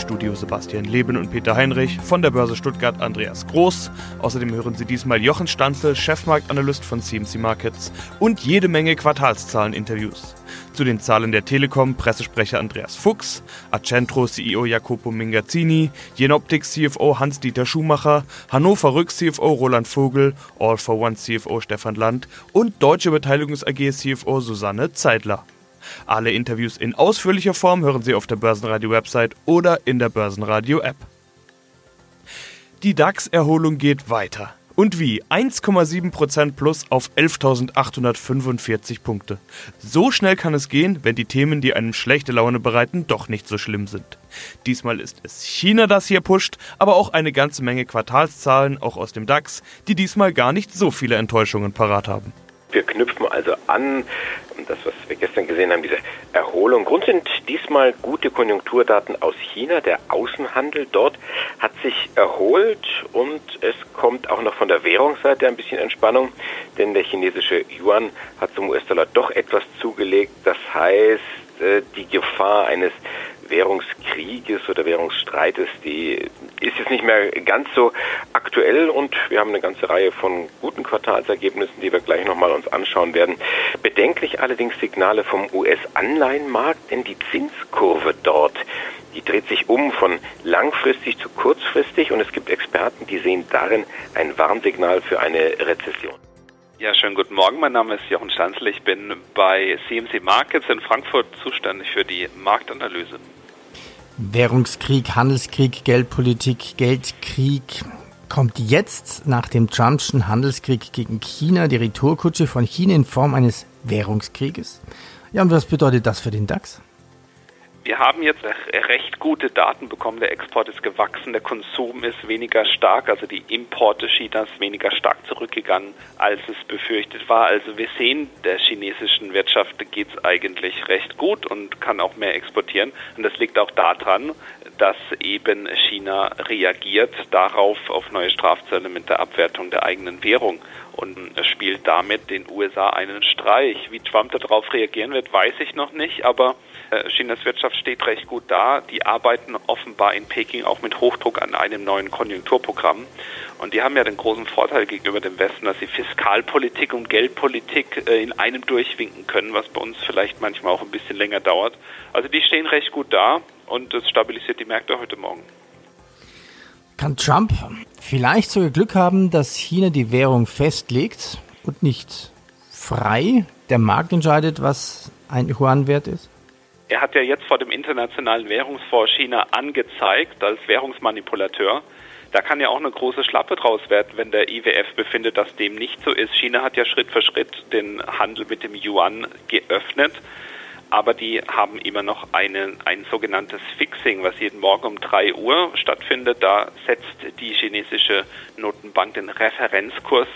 Studio Sebastian Leben und Peter Heinrich, von der Börse Stuttgart Andreas Groß. Außerdem hören Sie diesmal Jochen Stanzel, Chefmarktanalyst von CMC Markets und jede Menge Quartalszahlen-Interviews. Zu den Zahlen der Telekom Pressesprecher Andreas Fuchs, Accentro CEO Jacopo Mingazzini, Jenoptik CFO Hans-Dieter Schumacher, Hannover Rück CFO Roland Vogel, All for One CFO Stefan Land und Deutsche Beteiligungs AG CFO Susanne Zeidler. Alle Interviews in ausführlicher Form hören Sie auf der Börsenradio-Website oder in der Börsenradio-App. Die DAX-Erholung geht weiter. Und wie? 1,7% plus auf 11.845 Punkte. So schnell kann es gehen, wenn die Themen, die einem schlechte Laune bereiten, doch nicht so schlimm sind. Diesmal ist es China, das hier pusht, aber auch eine ganze Menge Quartalszahlen, auch aus dem DAX, die diesmal gar nicht so viele Enttäuschungen parat haben. Wir knüpfen also an, das, was wir gestern gesehen haben, diese Erholung. Grund sind diesmal gute Konjunkturdaten aus China. Der Außenhandel dort hat sich erholt und es kommt auch noch von der Währungsseite ein bisschen Entspannung, denn der chinesische Yuan hat zum US-Dollar doch etwas zugelegt. Das heißt, äh, die Gefahr eines Währungskrieges oder Währungsstreites, die ist jetzt nicht mehr ganz so aktuell und wir haben eine ganze Reihe von guten Quartalsergebnissen, die wir gleich nochmal uns anschauen werden. Bedenklich allerdings Signale vom US-Anleihenmarkt, denn die Zinskurve dort, die dreht sich um von langfristig zu kurzfristig und es gibt Experten, die sehen darin ein Warnsignal für eine Rezession. Ja, schönen guten Morgen. Mein Name ist Jochen Stanzel. Ich bin bei CMC Markets in Frankfurt zuständig für die Marktanalyse. Währungskrieg, Handelskrieg, Geldpolitik, Geldkrieg. Kommt jetzt nach dem Trumpschen Handelskrieg gegen China die Retourkutsche von China in Form eines Währungskrieges? Ja, und was bedeutet das für den DAX? Wir haben jetzt recht gute Daten bekommen. Der Export ist gewachsen, der Konsum ist weniger stark, also die Importe Chinas weniger stark zurückgegangen, als es befürchtet war. Also wir sehen, der chinesischen Wirtschaft geht es eigentlich recht gut und kann auch mehr exportieren. Und das liegt auch daran, dass eben China reagiert darauf auf neue Strafzölle mit der Abwertung der eigenen Währung und spielt damit den USA einen Streich. Wie Trump darauf reagieren wird, weiß ich noch nicht, aber Chinas Wirtschaft steht recht gut da. Die arbeiten offenbar in Peking auch mit Hochdruck an einem neuen Konjunkturprogramm. Und die haben ja den großen Vorteil gegenüber dem Westen, dass sie Fiskalpolitik und Geldpolitik äh, in einem durchwinken können, was bei uns vielleicht manchmal auch ein bisschen länger dauert. Also die stehen recht gut da und es stabilisiert die Märkte heute Morgen. Kann Trump vielleicht sogar Glück haben, dass China die Währung festlegt und nicht frei der Markt entscheidet, was ein Yuan wert ist? Er hat ja jetzt vor dem Internationalen Währungsfonds China angezeigt als Währungsmanipulateur. Da kann ja auch eine große Schlappe draus werden, wenn der IWF befindet, dass dem nicht so ist. China hat ja Schritt für Schritt den Handel mit dem Yuan geöffnet, aber die haben immer noch eine, ein sogenanntes Fixing, was jeden Morgen um 3 Uhr stattfindet. Da setzt die chinesische Notenbank den Referenzkurs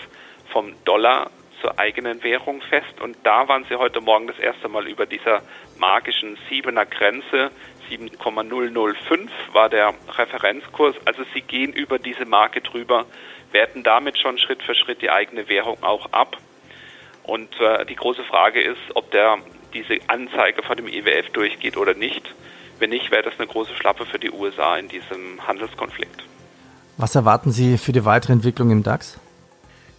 vom Dollar zur eigenen Währung fest. Und da waren sie heute Morgen das erste Mal über dieser magischen Siebener Grenze. 7,005 war der Referenzkurs. Also sie gehen über diese Marke drüber, werten damit schon Schritt für Schritt die eigene Währung auch ab. Und äh, die große Frage ist, ob der diese Anzeige von dem IWF durchgeht oder nicht. Wenn nicht, wäre das eine große Schlappe für die USA in diesem Handelskonflikt. Was erwarten Sie für die weitere Entwicklung im DAX?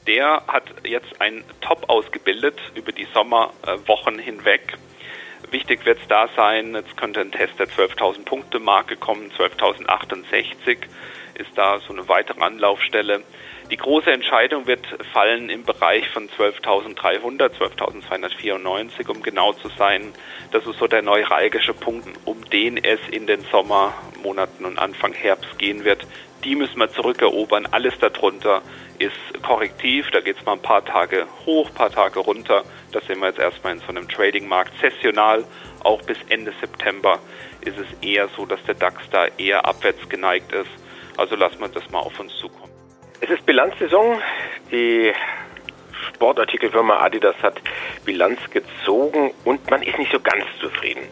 Der hat jetzt ein Top ausgebildet über die Sommerwochen hinweg. Wichtig wird es da sein, jetzt könnte ein Test der 12.000 Punkte Marke kommen, 12.068 ist da so eine weitere Anlaufstelle. Die große Entscheidung wird fallen im Bereich von 12.300, 12.294, um genau zu sein. Das ist so der neuralgische Punkt, um den es in den Sommermonaten und Anfang Herbst gehen wird. Die müssen wir zurückerobern. Alles darunter ist korrektiv. Da geht es mal ein paar Tage hoch, ein paar Tage runter. Das sehen wir jetzt erstmal in so einem Trading-Markt. Sessional, auch bis Ende September, ist es eher so, dass der DAX da eher abwärts geneigt ist. Also lassen wir das mal auf uns zukommen. Es ist Bilanzsaison. Die Sportartikelfirma Adidas hat Bilanz gezogen und man ist nicht so ganz zufrieden.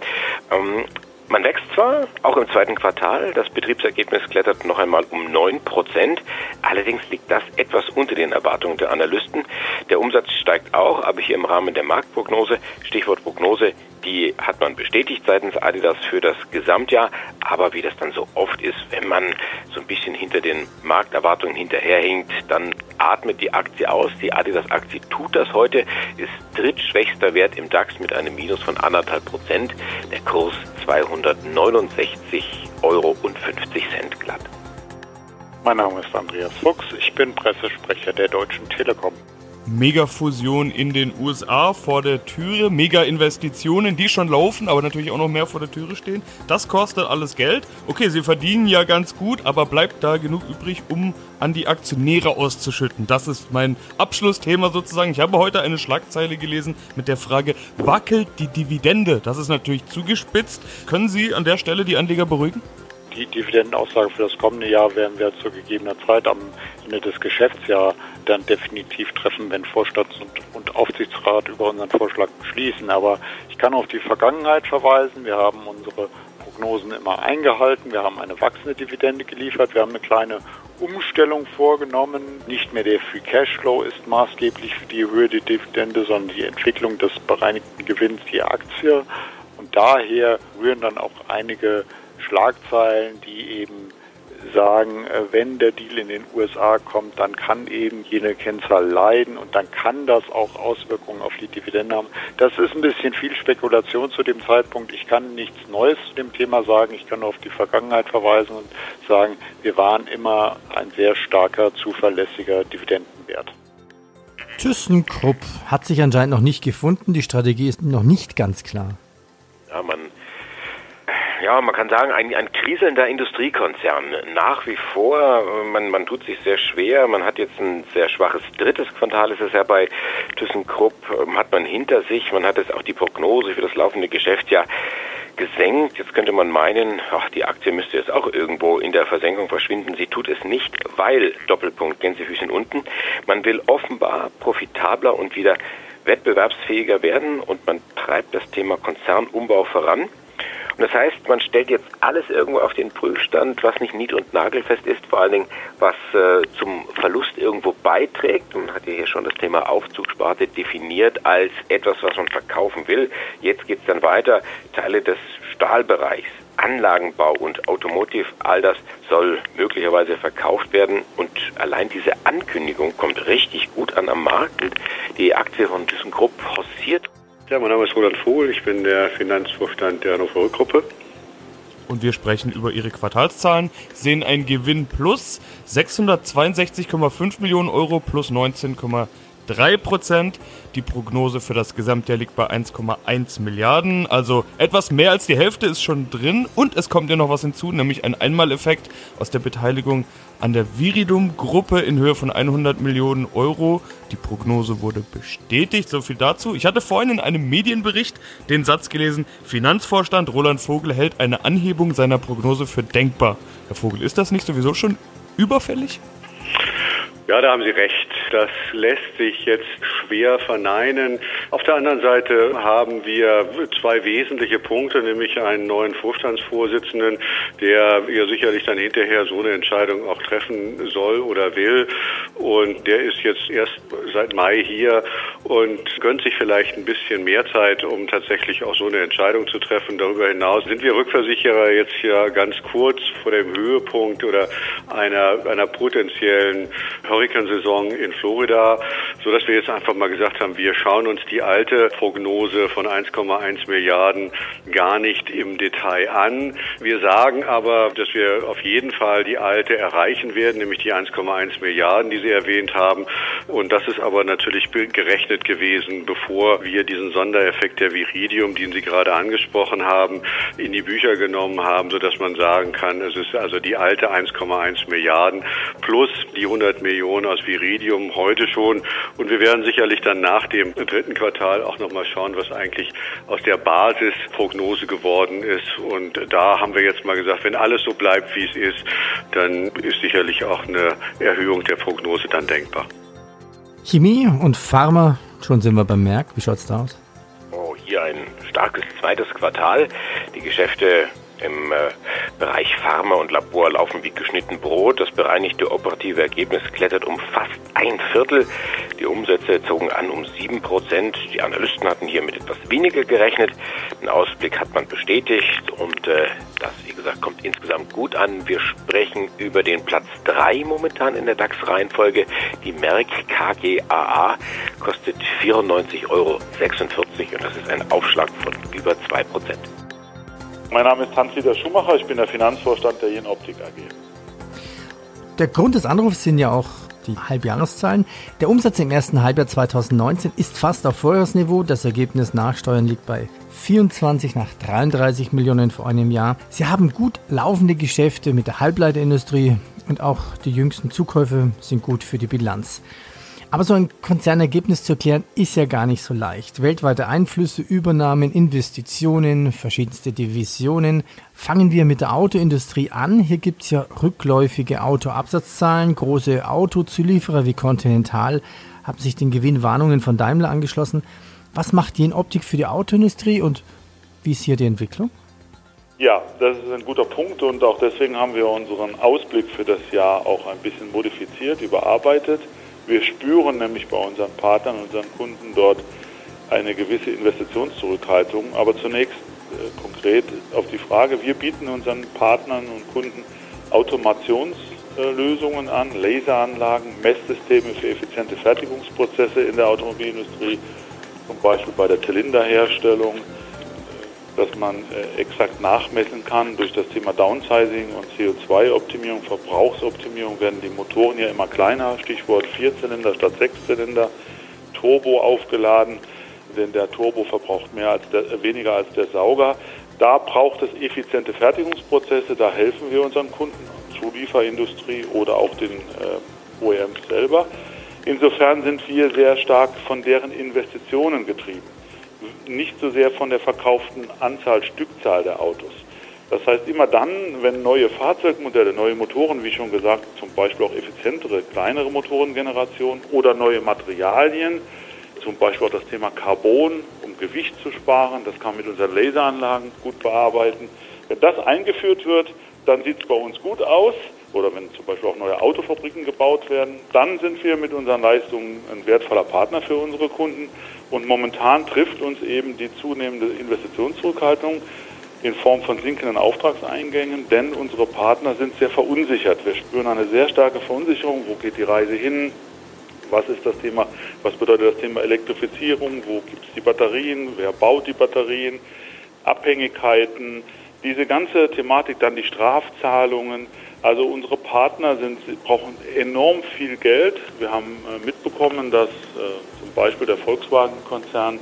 Ähm, Man wächst zwar, auch im zweiten Quartal, das Betriebsergebnis klettert noch einmal um 9 Prozent, allerdings liegt das etwas unter den Erwartungen der Analysten. Der Umsatz steigt auch, aber hier im Rahmen der Marktprognose, Stichwort Prognose, die hat man bestätigt seitens Adidas für das Gesamtjahr. Aber wie das dann so oft ist, wenn man so ein bisschen hinter den Markterwartungen hinterherhinkt, dann atmet die Aktie aus. Die Adidas-Aktie tut das heute, ist drittschwächster Wert im DAX mit einem Minus von anderthalb Prozent. Der Kurs 269 Euro und 50 Cent glatt. Mein Name ist Andreas Fuchs, ich bin Pressesprecher der Deutschen Telekom. Megafusion in den USA vor der Türe, Mega-Investitionen, die schon laufen, aber natürlich auch noch mehr vor der Türe stehen. Das kostet alles Geld. Okay, sie verdienen ja ganz gut, aber bleibt da genug übrig, um an die Aktionäre auszuschütten? Das ist mein Abschlussthema sozusagen. Ich habe heute eine Schlagzeile gelesen mit der Frage, wackelt die Dividende? Das ist natürlich zugespitzt. Können Sie an der Stelle die Anleger beruhigen? Die Dividendenaussage für das kommende Jahr werden wir zu gegebener Zeit am Ende des Geschäftsjahres dann definitiv treffen, wenn Vorstands- und, und Aufsichtsrat über unseren Vorschlag beschließen. Aber ich kann auf die Vergangenheit verweisen. Wir haben unsere Prognosen immer eingehalten. Wir haben eine wachsende Dividende geliefert. Wir haben eine kleine Umstellung vorgenommen. Nicht mehr der Free Cashflow ist maßgeblich für die Höhe der Dividende, sondern die Entwicklung des bereinigten Gewinns die Aktie. Und daher rühren dann auch einige Schlagzeilen, die eben sagen, äh, wenn der Deal in den USA kommt, dann kann eben jene Kennzahl leiden und dann kann das auch Auswirkungen auf die Dividende haben. Das ist ein bisschen viel Spekulation zu dem Zeitpunkt. Ich kann nichts Neues zu dem Thema sagen. Ich kann nur auf die Vergangenheit verweisen und sagen, wir waren immer ein sehr starker, zuverlässiger Dividendenwert. ThyssenKrupp hat sich anscheinend noch nicht gefunden. Die Strategie ist noch nicht ganz klar. Ja, man ja, man kann sagen, ein, ein kriselnder Industriekonzern. Nach wie vor, man, man tut sich sehr schwer. Man hat jetzt ein sehr schwaches drittes Quartal, ist es ja bei ThyssenKrupp, ähm, hat man hinter sich. Man hat jetzt auch die Prognose für das laufende Geschäftsjahr gesenkt. Jetzt könnte man meinen, ach, die Aktie müsste jetzt auch irgendwo in der Versenkung verschwinden. Sie tut es nicht, weil, Doppelpunkt, Gänsefüßchen unten, man will offenbar profitabler und wieder wettbewerbsfähiger werden und man treibt das Thema Konzernumbau voran. Und das heißt, man stellt jetzt alles irgendwo auf den Prüfstand, was nicht nied- und nagelfest ist, vor allen Dingen, was äh, zum Verlust irgendwo beiträgt. Man hat ja hier schon das Thema Aufzugsparte definiert als etwas, was man verkaufen will. Jetzt geht es dann weiter. Teile des Stahlbereichs, Anlagenbau und Automotive, all das soll möglicherweise verkauft werden. Und allein diese Ankündigung kommt richtig gut an am Markt. Die Aktie von ThyssenKrupp forciert ja, mein Name ist Roland Vogel, ich bin der Finanzvorstand der Hannover Rückgruppe. Und wir sprechen über ihre Quartalszahlen, sehen einen Gewinn plus 662,5 Millionen Euro plus 19,7 3%. Die Prognose für das Gesamtjahr liegt bei 1,1 Milliarden. Also etwas mehr als die Hälfte ist schon drin. Und es kommt ja noch was hinzu, nämlich ein Einmaleffekt aus der Beteiligung an der Viridum-Gruppe in Höhe von 100 Millionen Euro. Die Prognose wurde bestätigt. So viel dazu. Ich hatte vorhin in einem Medienbericht den Satz gelesen: Finanzvorstand Roland Vogel hält eine Anhebung seiner Prognose für denkbar. Herr Vogel, ist das nicht sowieso schon überfällig? Ja, da haben Sie recht. Das lässt sich jetzt schwer verneinen. Auf der anderen Seite haben wir zwei wesentliche Punkte, nämlich einen neuen Vorstandsvorsitzenden, der ja sicherlich dann hinterher so eine Entscheidung auch treffen soll oder will. Und der ist jetzt erst seit Mai hier und gönnt sich vielleicht ein bisschen mehr Zeit, um tatsächlich auch so eine Entscheidung zu treffen. Darüber hinaus sind wir Rückversicherer jetzt hier ganz kurz vor dem Höhepunkt oder einer, einer potenziellen Hurrikansaison in Florida, so dass wir jetzt einfach mal gesagt haben, wir schauen uns die alte Prognose von 1,1 Milliarden gar nicht im Detail an. Wir sagen aber, dass wir auf jeden Fall die alte erreichen werden, nämlich die 1,1 Milliarden, die Sie erwähnt haben. Und das ist aber natürlich gerechnet gewesen, bevor wir diesen Sondereffekt der Viridium, den Sie gerade angesprochen haben, in die Bücher genommen haben, sodass man sagen kann, es ist also die alte 1,1 Milliarden plus die 100 Millionen Millionen aus Viridium heute schon. Und wir werden sicherlich dann nach dem dritten Quartal auch nochmal schauen, was eigentlich aus der Basisprognose geworden ist. Und da haben wir jetzt mal gesagt, wenn alles so bleibt, wie es ist, dann ist sicherlich auch eine Erhöhung der Prognose dann denkbar. Chemie und Pharma, schon sind wir beim Merck. Wie schaut es da aus? Oh, hier ein starkes zweites Quartal. Die Geschäfte im äh, Bereich Pharma und Labor laufen wie geschnitten Brot. Das bereinigte operative Ergebnis klettert um fast ein Viertel. Die Umsätze zogen an um sieben Prozent. Die Analysten hatten hier mit etwas weniger gerechnet. Den Ausblick hat man bestätigt und äh, das, wie gesagt, kommt insgesamt gut an. Wir sprechen über den Platz drei momentan in der DAX-Reihenfolge. Die Merck KGAA kostet 94,46 Euro und das ist ein Aufschlag von über zwei Prozent. Mein Name ist Hans-Dieter Schumacher, ich bin der Finanzvorstand der Jen Optik AG. Der Grund des Anrufs sind ja auch die Halbjahreszahlen. Der Umsatz im ersten Halbjahr 2019 ist fast auf Vorjahresniveau. Das Ergebnis nach Steuern liegt bei 24 nach 33 Millionen vor einem Jahr. Sie haben gut laufende Geschäfte mit der Halbleiterindustrie und auch die jüngsten Zukäufe sind gut für die Bilanz. Aber so ein Konzernergebnis zu erklären, ist ja gar nicht so leicht. Weltweite Einflüsse, Übernahmen, Investitionen, verschiedenste Divisionen. Fangen wir mit der Autoindustrie an. Hier gibt es ja rückläufige Autoabsatzzahlen. Große Autozulieferer wie Continental haben sich den Gewinnwarnungen von Daimler angeschlossen. Was macht die in Optik für die Autoindustrie und wie ist hier die Entwicklung? Ja, das ist ein guter Punkt und auch deswegen haben wir unseren Ausblick für das Jahr auch ein bisschen modifiziert, überarbeitet. Wir spüren nämlich bei unseren Partnern, unseren Kunden dort eine gewisse Investitionszurückhaltung. Aber zunächst äh, konkret auf die Frage, wir bieten unseren Partnern und Kunden Automationslösungen an, Laseranlagen, Messsysteme für effiziente Fertigungsprozesse in der Automobilindustrie, zum Beispiel bei der Zylinderherstellung, dass man äh, exakt nachmessen kann. Durch das Thema Downsizing und CO2-Optimierung, Verbrauchsoptimierung werden die Motoren ja immer kleiner. Stichwort Vierzylinder statt Sechszylinder, Turbo aufgeladen, denn der Turbo verbraucht mehr als der, äh, weniger als der Sauger. Da braucht es effiziente Fertigungsprozesse, da helfen wir unseren Kunden, Zulieferindustrie oder auch den äh, OEMs selber. Insofern sind wir sehr stark von deren Investitionen getrieben nicht so sehr von der verkauften Anzahl, Stückzahl der Autos. Das heißt, immer dann, wenn neue Fahrzeugmodelle, neue Motoren, wie schon gesagt, zum Beispiel auch effizientere, kleinere Motorengenerationen oder neue Materialien, zum Beispiel auch das Thema Carbon, um Gewicht zu sparen, das kann man mit unseren Laseranlagen gut bearbeiten. Wenn das eingeführt wird, dann sieht es bei uns gut aus. Oder wenn zum Beispiel auch neue Autofabriken gebaut werden, dann sind wir mit unseren Leistungen ein wertvoller Partner für unsere Kunden. Und momentan trifft uns eben die zunehmende Investitionszurückhaltung in Form von sinkenden Auftragseingängen, denn unsere Partner sind sehr verunsichert. Wir spüren eine sehr starke Verunsicherung. Wo geht die Reise hin? Was ist das Thema? Was bedeutet das Thema Elektrifizierung? Wo gibt es die Batterien? Wer baut die Batterien? Abhängigkeiten, diese ganze Thematik, dann die Strafzahlungen. Also unsere Partner sind, brauchen enorm viel Geld. Wir haben äh, mitbekommen, dass äh, Beispiel der Volkswagen-Konzern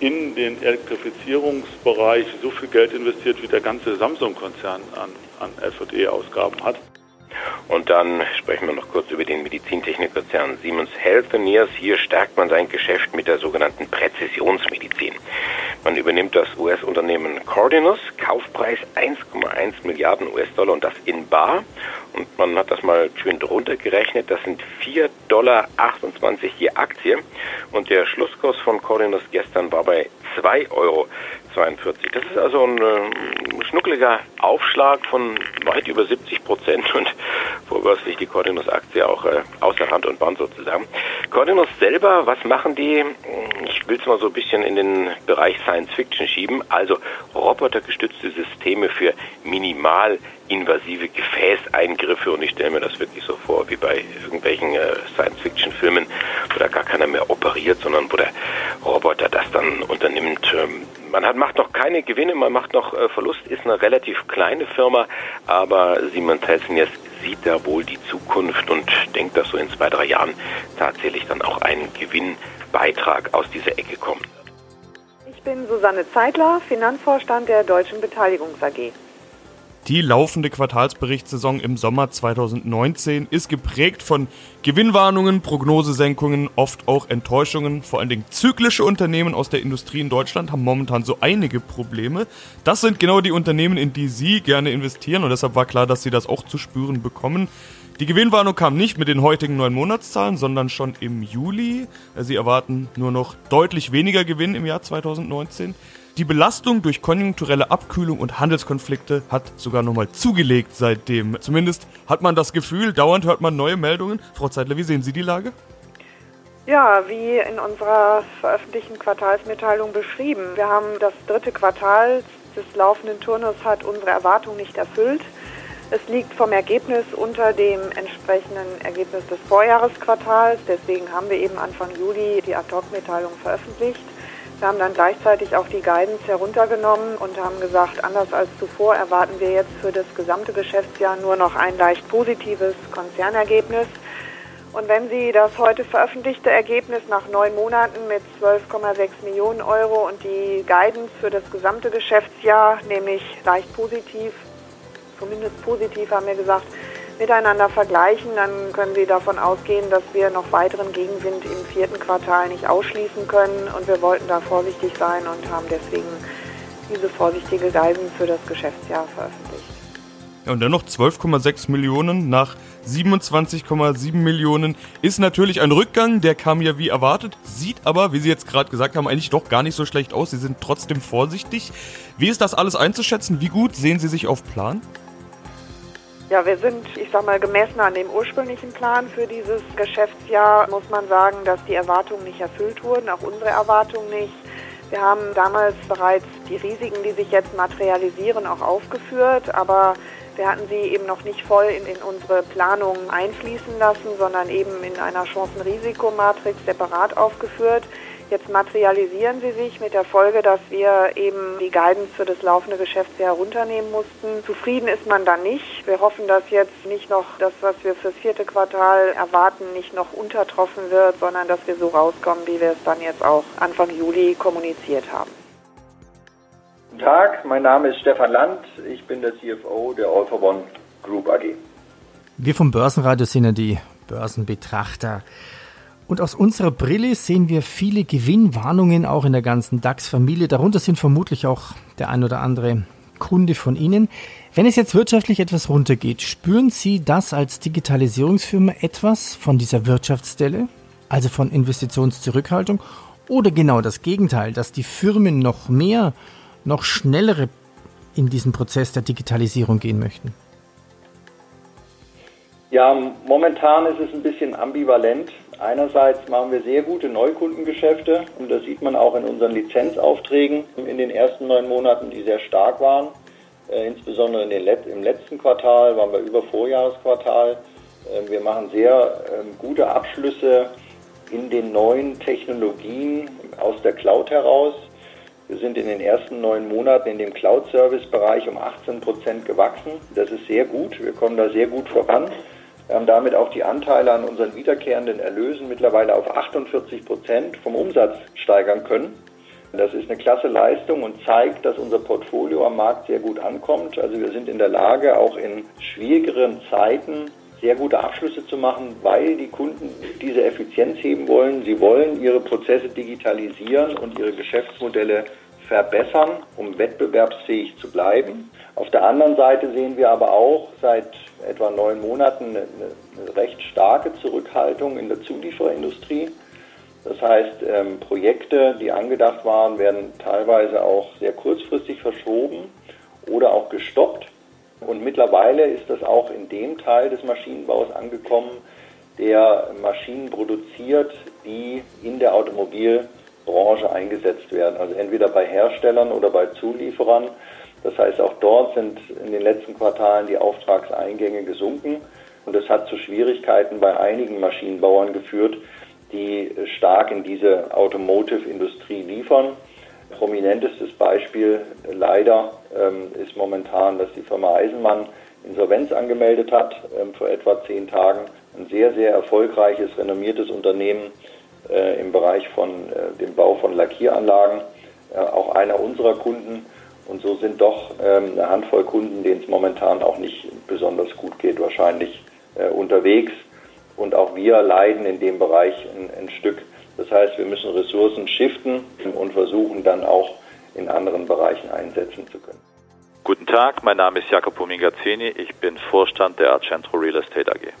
in den Elektrifizierungsbereich so viel Geld investiert, wie der ganze Samsung-Konzern an, an FE-Ausgaben hat. Und dann sprechen wir noch kurz über den Medizintechnikkonzern Siemens Healthineers. Hier stärkt man sein Geschäft mit der sogenannten Präzisionsmedizin. Man übernimmt das US-Unternehmen Cordinus, Kaufpreis 1,1 Milliarden US-Dollar und das in Bar. Und man hat das mal schön drunter gerechnet. Das sind 4,28 Dollar je Aktie. Und der Schlusskurs von Cordinus gestern war bei 2 Euro. 42. Das ist also ein äh, schnuckeliger Aufschlag von weit über 70 Prozent und vorbörslich die Cordinus-Aktie auch äh, außer Rand und Band sozusagen. Cordinus selber, was machen die? Ich will es mal so ein bisschen in den Bereich Science Fiction schieben. Also robotergestützte Systeme für minimal invasive Gefäßeingriffe und ich stelle mir das wirklich so vor wie bei irgendwelchen äh, Science-Fiction-Filmen, wo da gar keiner mehr operiert, sondern wo der Roboter das dann unternimmt. Ähm, man hat, macht noch keine Gewinne, man macht noch äh, Verlust, ist eine relativ kleine Firma, aber Siemens Healthineers sieht da wohl die Zukunft und denkt, dass so in zwei, drei Jahren tatsächlich dann auch ein Gewinnbeitrag aus dieser Ecke wird. Ich bin Susanne Zeitler, Finanzvorstand der Deutschen Beteiligungs AG. Die laufende Quartalsberichtssaison im Sommer 2019 ist geprägt von Gewinnwarnungen, Prognosesenkungen, oft auch Enttäuschungen. Vor allen Dingen zyklische Unternehmen aus der Industrie in Deutschland haben momentan so einige Probleme. Das sind genau die Unternehmen, in die Sie gerne investieren und deshalb war klar, dass Sie das auch zu spüren bekommen. Die Gewinnwarnung kam nicht mit den heutigen neun Monatszahlen, sondern schon im Juli. Sie erwarten nur noch deutlich weniger Gewinn im Jahr 2019. Die Belastung durch konjunkturelle Abkühlung und Handelskonflikte hat sogar nochmal zugelegt seitdem. Zumindest hat man das Gefühl, dauernd hört man neue Meldungen. Frau Zeitler, wie sehen Sie die Lage? Ja, wie in unserer veröffentlichten Quartalsmitteilung beschrieben. Wir haben das dritte Quartal des laufenden Turnus hat unsere Erwartung nicht erfüllt. Es liegt vom Ergebnis unter dem entsprechenden Ergebnis des Vorjahresquartals. Deswegen haben wir eben Anfang Juli die Ad-Hoc-Mitteilung veröffentlicht. Wir haben dann gleichzeitig auch die Guidance heruntergenommen und haben gesagt, anders als zuvor erwarten wir jetzt für das gesamte Geschäftsjahr nur noch ein leicht positives Konzernergebnis. Und wenn Sie das heute veröffentlichte Ergebnis nach neun Monaten mit 12,6 Millionen Euro und die Guidance für das gesamte Geschäftsjahr, nämlich leicht positiv, zumindest positiv haben wir gesagt, miteinander vergleichen, dann können Sie davon ausgehen, dass wir noch weiteren Gegenwind im vierten Quartal nicht ausschließen können. Und wir wollten da vorsichtig sein und haben deswegen diese vorsichtige Guidance für das Geschäftsjahr veröffentlicht. Ja, und dennoch 12,6 Millionen nach 27,7 Millionen ist natürlich ein Rückgang, der kam ja wie erwartet, sieht aber, wie Sie jetzt gerade gesagt haben, eigentlich doch gar nicht so schlecht aus. Sie sind trotzdem vorsichtig. Wie ist das alles einzuschätzen? Wie gut sehen Sie sich auf Plan? Ja, wir sind, ich sag mal, gemessen an dem ursprünglichen Plan für dieses Geschäftsjahr, muss man sagen, dass die Erwartungen nicht erfüllt wurden, auch unsere Erwartungen nicht. Wir haben damals bereits die Risiken, die sich jetzt materialisieren, auch aufgeführt, aber wir hatten sie eben noch nicht voll in, in unsere Planung einfließen lassen, sondern eben in einer Chancen-Risikomatrix separat aufgeführt. Jetzt materialisieren sie sich mit der Folge, dass wir eben die Guidance für das laufende Geschäftsjahr runternehmen mussten. Zufrieden ist man dann nicht. Wir hoffen, dass jetzt nicht noch das, was wir fürs vierte Quartal erwarten, nicht noch untertroffen wird, sondern dass wir so rauskommen, wie wir es dann jetzt auch Anfang Juli kommuniziert haben. Guten Tag, mein Name ist Stefan Land. Ich bin der CFO der All for One Group AG. Wir vom Börsenradio sind ja die Börsenbetrachter. Und aus unserer Brille sehen wir viele Gewinnwarnungen auch in der ganzen DAX-Familie. Darunter sind vermutlich auch der ein oder andere Kunde von Ihnen. Wenn es jetzt wirtschaftlich etwas runtergeht, spüren Sie das als Digitalisierungsfirma etwas von dieser Wirtschaftsstelle, also von Investitionszurückhaltung, oder genau das Gegenteil, dass die Firmen noch mehr noch schnellere in diesen Prozess der Digitalisierung gehen möchten? Ja, momentan ist es ein bisschen ambivalent. Einerseits machen wir sehr gute Neukundengeschäfte und das sieht man auch in unseren Lizenzaufträgen in den ersten neun Monaten, die sehr stark waren. Äh, insbesondere in den im letzten Quartal waren wir über Vorjahresquartal. Äh, wir machen sehr äh, gute Abschlüsse in den neuen Technologien aus der Cloud heraus. Wir sind in den ersten neun Monaten in dem Cloud-Service-Bereich um 18 Prozent gewachsen. Das ist sehr gut. Wir kommen da sehr gut voran. Wir haben damit auch die Anteile an unseren wiederkehrenden Erlösen mittlerweile auf 48 Prozent vom Umsatz steigern können. Das ist eine klasse Leistung und zeigt, dass unser Portfolio am Markt sehr gut ankommt. Also wir sind in der Lage, auch in schwierigeren Zeiten sehr gute Abschlüsse zu machen, weil die Kunden diese Effizienz heben wollen. Sie wollen ihre Prozesse digitalisieren und ihre Geschäftsmodelle verbessern, um wettbewerbsfähig zu bleiben. Auf der anderen Seite sehen wir aber auch seit etwa neun Monaten eine, eine recht starke Zurückhaltung in der Zuliefererindustrie. Das heißt, ähm, Projekte, die angedacht waren, werden teilweise auch sehr kurzfristig verschoben oder auch gestoppt. Und mittlerweile ist das auch in dem Teil des Maschinenbaus angekommen, der Maschinen produziert, die in der Automobilbranche eingesetzt werden. Also entweder bei Herstellern oder bei Zulieferern. Das heißt, auch dort sind in den letzten Quartalen die Auftragseingänge gesunken. Und das hat zu Schwierigkeiten bei einigen Maschinenbauern geführt, die stark in diese Automotive-Industrie liefern. Prominentestes Beispiel leider ähm, ist momentan, dass die Firma Eisenmann Insolvenz angemeldet hat ähm, vor etwa zehn Tagen. Ein sehr, sehr erfolgreiches, renommiertes Unternehmen äh, im Bereich von äh, dem Bau von Lackieranlagen, äh, auch einer unserer Kunden. Und so sind doch ähm, eine Handvoll Kunden, denen es momentan auch nicht besonders gut geht, wahrscheinlich äh, unterwegs. Und auch wir leiden in dem Bereich ein, ein Stück. Das heißt, wir müssen Ressourcen shiften und versuchen dann auch in anderen Bereichen einsetzen zu können. Guten Tag, mein Name ist Jacopo Mingazzini, ich bin Vorstand der Arcentro Real Estate AG.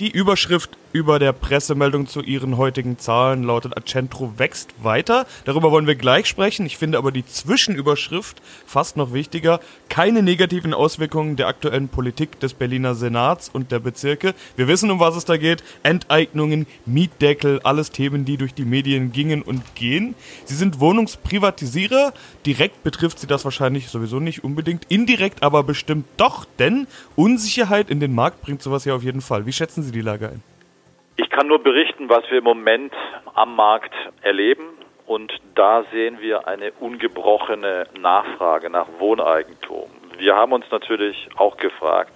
Die Überschrift über der Pressemeldung zu ihren heutigen Zahlen lautet Accentro wächst weiter. Darüber wollen wir gleich sprechen. Ich finde aber die Zwischenüberschrift fast noch wichtiger. Keine negativen Auswirkungen der aktuellen Politik des Berliner Senats und der Bezirke. Wir wissen, um was es da geht. Enteignungen, Mietdeckel, alles Themen, die durch die Medien gingen und gehen. Sie sind Wohnungsprivatisierer. Direkt betrifft sie das wahrscheinlich sowieso nicht unbedingt. Indirekt aber bestimmt doch, denn Unsicherheit in den Markt bringt sowas ja auf jeden Fall. Wie schätzen Sie die Lage ein? Ich kann nur berichten, was wir im Moment am Markt erleben. Und da sehen wir eine ungebrochene Nachfrage nach Wohneigentum. Wir haben uns natürlich auch gefragt,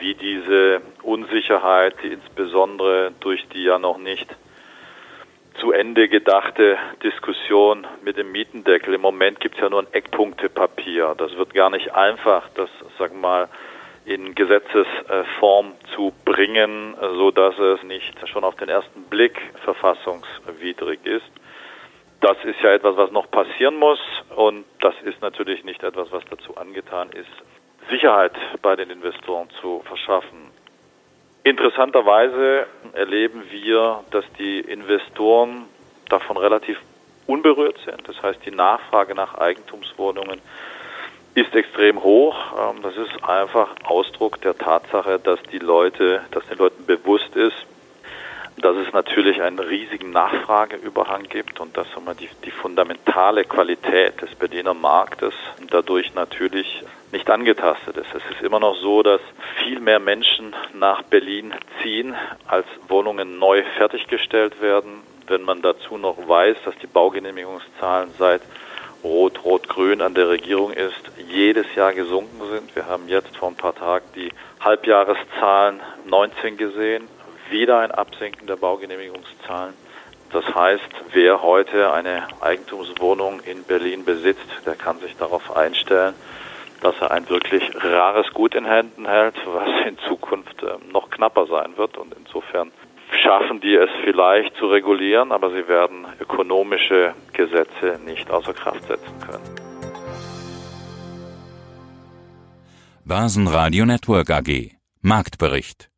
wie diese Unsicherheit, die insbesondere durch die ja noch nicht zu Ende gedachte Diskussion mit dem Mietendeckel. Im Moment gibt es ja nur ein Eckpunktepapier. Das wird gar nicht einfach, das, sagen wir mal, in Gesetzesform zu bringen, so dass es nicht schon auf den ersten Blick verfassungswidrig ist. Das ist ja etwas, was noch passieren muss und das ist natürlich nicht etwas, was dazu angetan ist, Sicherheit bei den Investoren zu verschaffen. Interessanterweise erleben wir, dass die Investoren davon relativ unberührt sind. Das heißt, die Nachfrage nach Eigentumswohnungen ist extrem hoch. Ähm, das ist einfach Ausdruck der Tatsache, dass die Leute, dass den Leuten bewusst ist, dass es natürlich einen riesigen Nachfrageüberhang gibt und dass die, die fundamentale Qualität des Berliner Marktes dadurch natürlich nicht angetastet ist. Es ist immer noch so, dass viel mehr Menschen nach Berlin ziehen, als Wohnungen neu fertiggestellt werden. Wenn man dazu noch weiß, dass die Baugenehmigungszahlen seit Rot-Rot-Grün an der Regierung ist, jedes Jahr gesunken sind. Wir haben jetzt vor ein paar Tagen die Halbjahreszahlen 19 gesehen, wieder ein Absinken der Baugenehmigungszahlen. Das heißt, wer heute eine Eigentumswohnung in Berlin besitzt, der kann sich darauf einstellen, dass er ein wirklich rares Gut in Händen hält, was in Zukunft ähm, noch knapper sein wird. Und insofern schaffen die es vielleicht zu regulieren, aber sie werden ökonomische Gesetze nicht außer Kraft setzen können. Basen Radio Network AG Marktbericht